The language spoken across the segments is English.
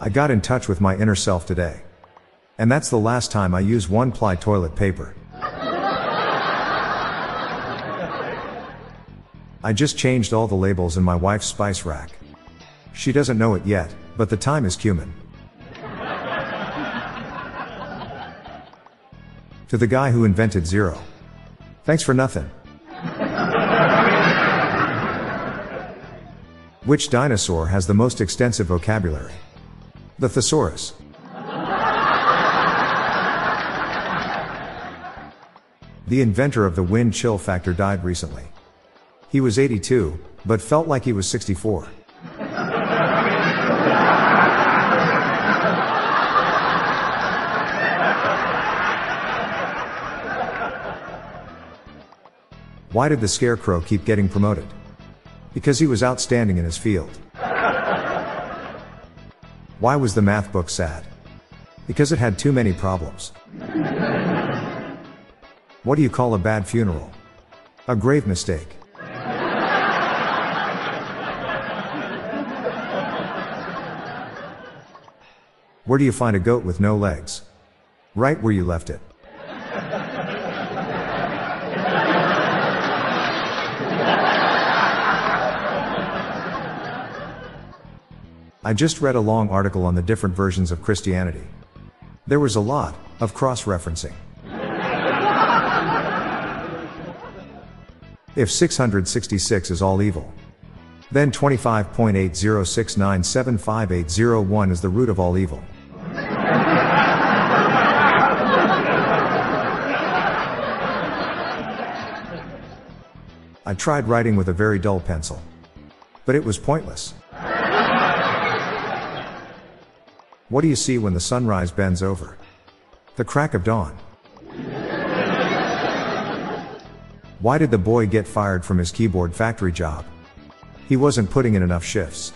I got in touch with my inner self today. And that's the last time I use one ply toilet paper. I just changed all the labels in my wife's spice rack. She doesn't know it yet, but the time is cumin. to the guy who invented zero. Thanks for nothing. Which dinosaur has the most extensive vocabulary? The thesaurus. the inventor of the wind chill factor died recently. He was 82, but felt like he was 64. Why did the scarecrow keep getting promoted? Because he was outstanding in his field. Why was the math book sad? Because it had too many problems. What do you call a bad funeral? A grave mistake. Where do you find a goat with no legs? Right where you left it. I just read a long article on the different versions of Christianity. There was a lot of cross referencing. if 666 is all evil, then 25.8069758001 is the root of all evil. I tried writing with a very dull pencil. But it was pointless. What do you see when the sunrise bends over? The crack of dawn. Why did the boy get fired from his keyboard factory job? He wasn't putting in enough shifts.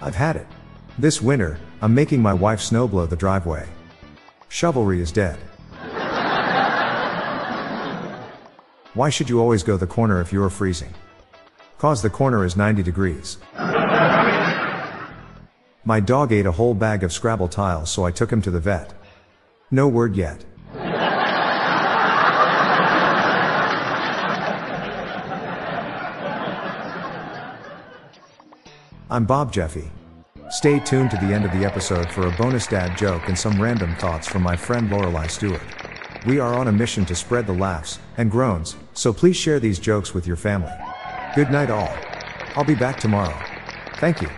I've had it. This winter, I'm making my wife snowblow the driveway. Shovelry is dead. Why should you always go the corner if you're freezing? Cause the corner is 90 degrees. My dog ate a whole bag of Scrabble tiles so I took him to the vet. No word yet. I'm Bob Jeffy. Stay tuned to the end of the episode for a bonus dad joke and some random thoughts from my friend Lorelai Stewart. We are on a mission to spread the laughs and groans, so please share these jokes with your family. Good night, all. I'll be back tomorrow. Thank you.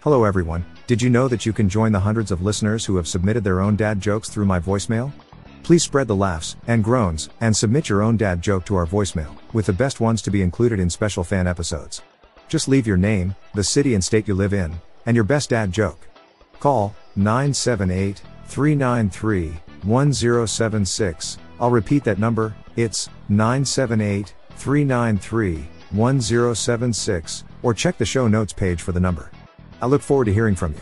Hello, everyone. Did you know that you can join the hundreds of listeners who have submitted their own dad jokes through my voicemail? Please spread the laughs and groans and submit your own dad joke to our voicemail, with the best ones to be included in special fan episodes. Just leave your name, the city and state you live in, and your best dad joke. Call 978 393 1076. I'll repeat that number, it's 978 393 1076, or check the show notes page for the number. I look forward to hearing from you.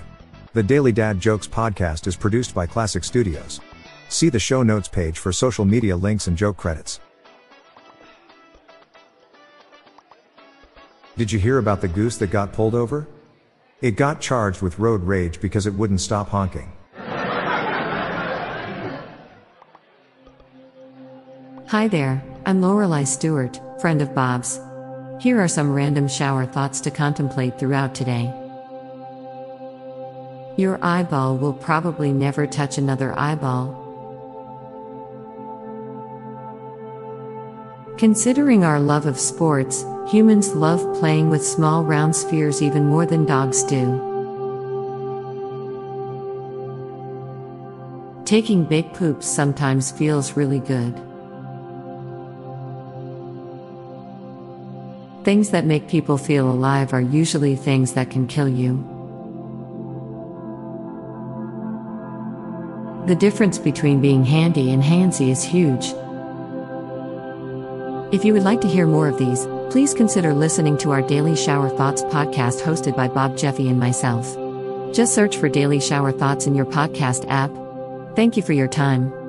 The Daily Dad Jokes podcast is produced by Classic Studios. See the show notes page for social media links and joke credits. Did you hear about the goose that got pulled over? It got charged with road rage because it wouldn't stop honking. Hi there, I'm Lorelai Stewart, friend of Bob's. Here are some random shower thoughts to contemplate throughout today. Your eyeball will probably never touch another eyeball. Considering our love of sports, humans love playing with small round spheres even more than dogs do. Taking big poops sometimes feels really good. Things that make people feel alive are usually things that can kill you. The difference between being handy and handsy is huge. If you would like to hear more of these, please consider listening to our Daily Shower Thoughts podcast hosted by Bob Jeffy and myself. Just search for Daily Shower Thoughts in your podcast app. Thank you for your time.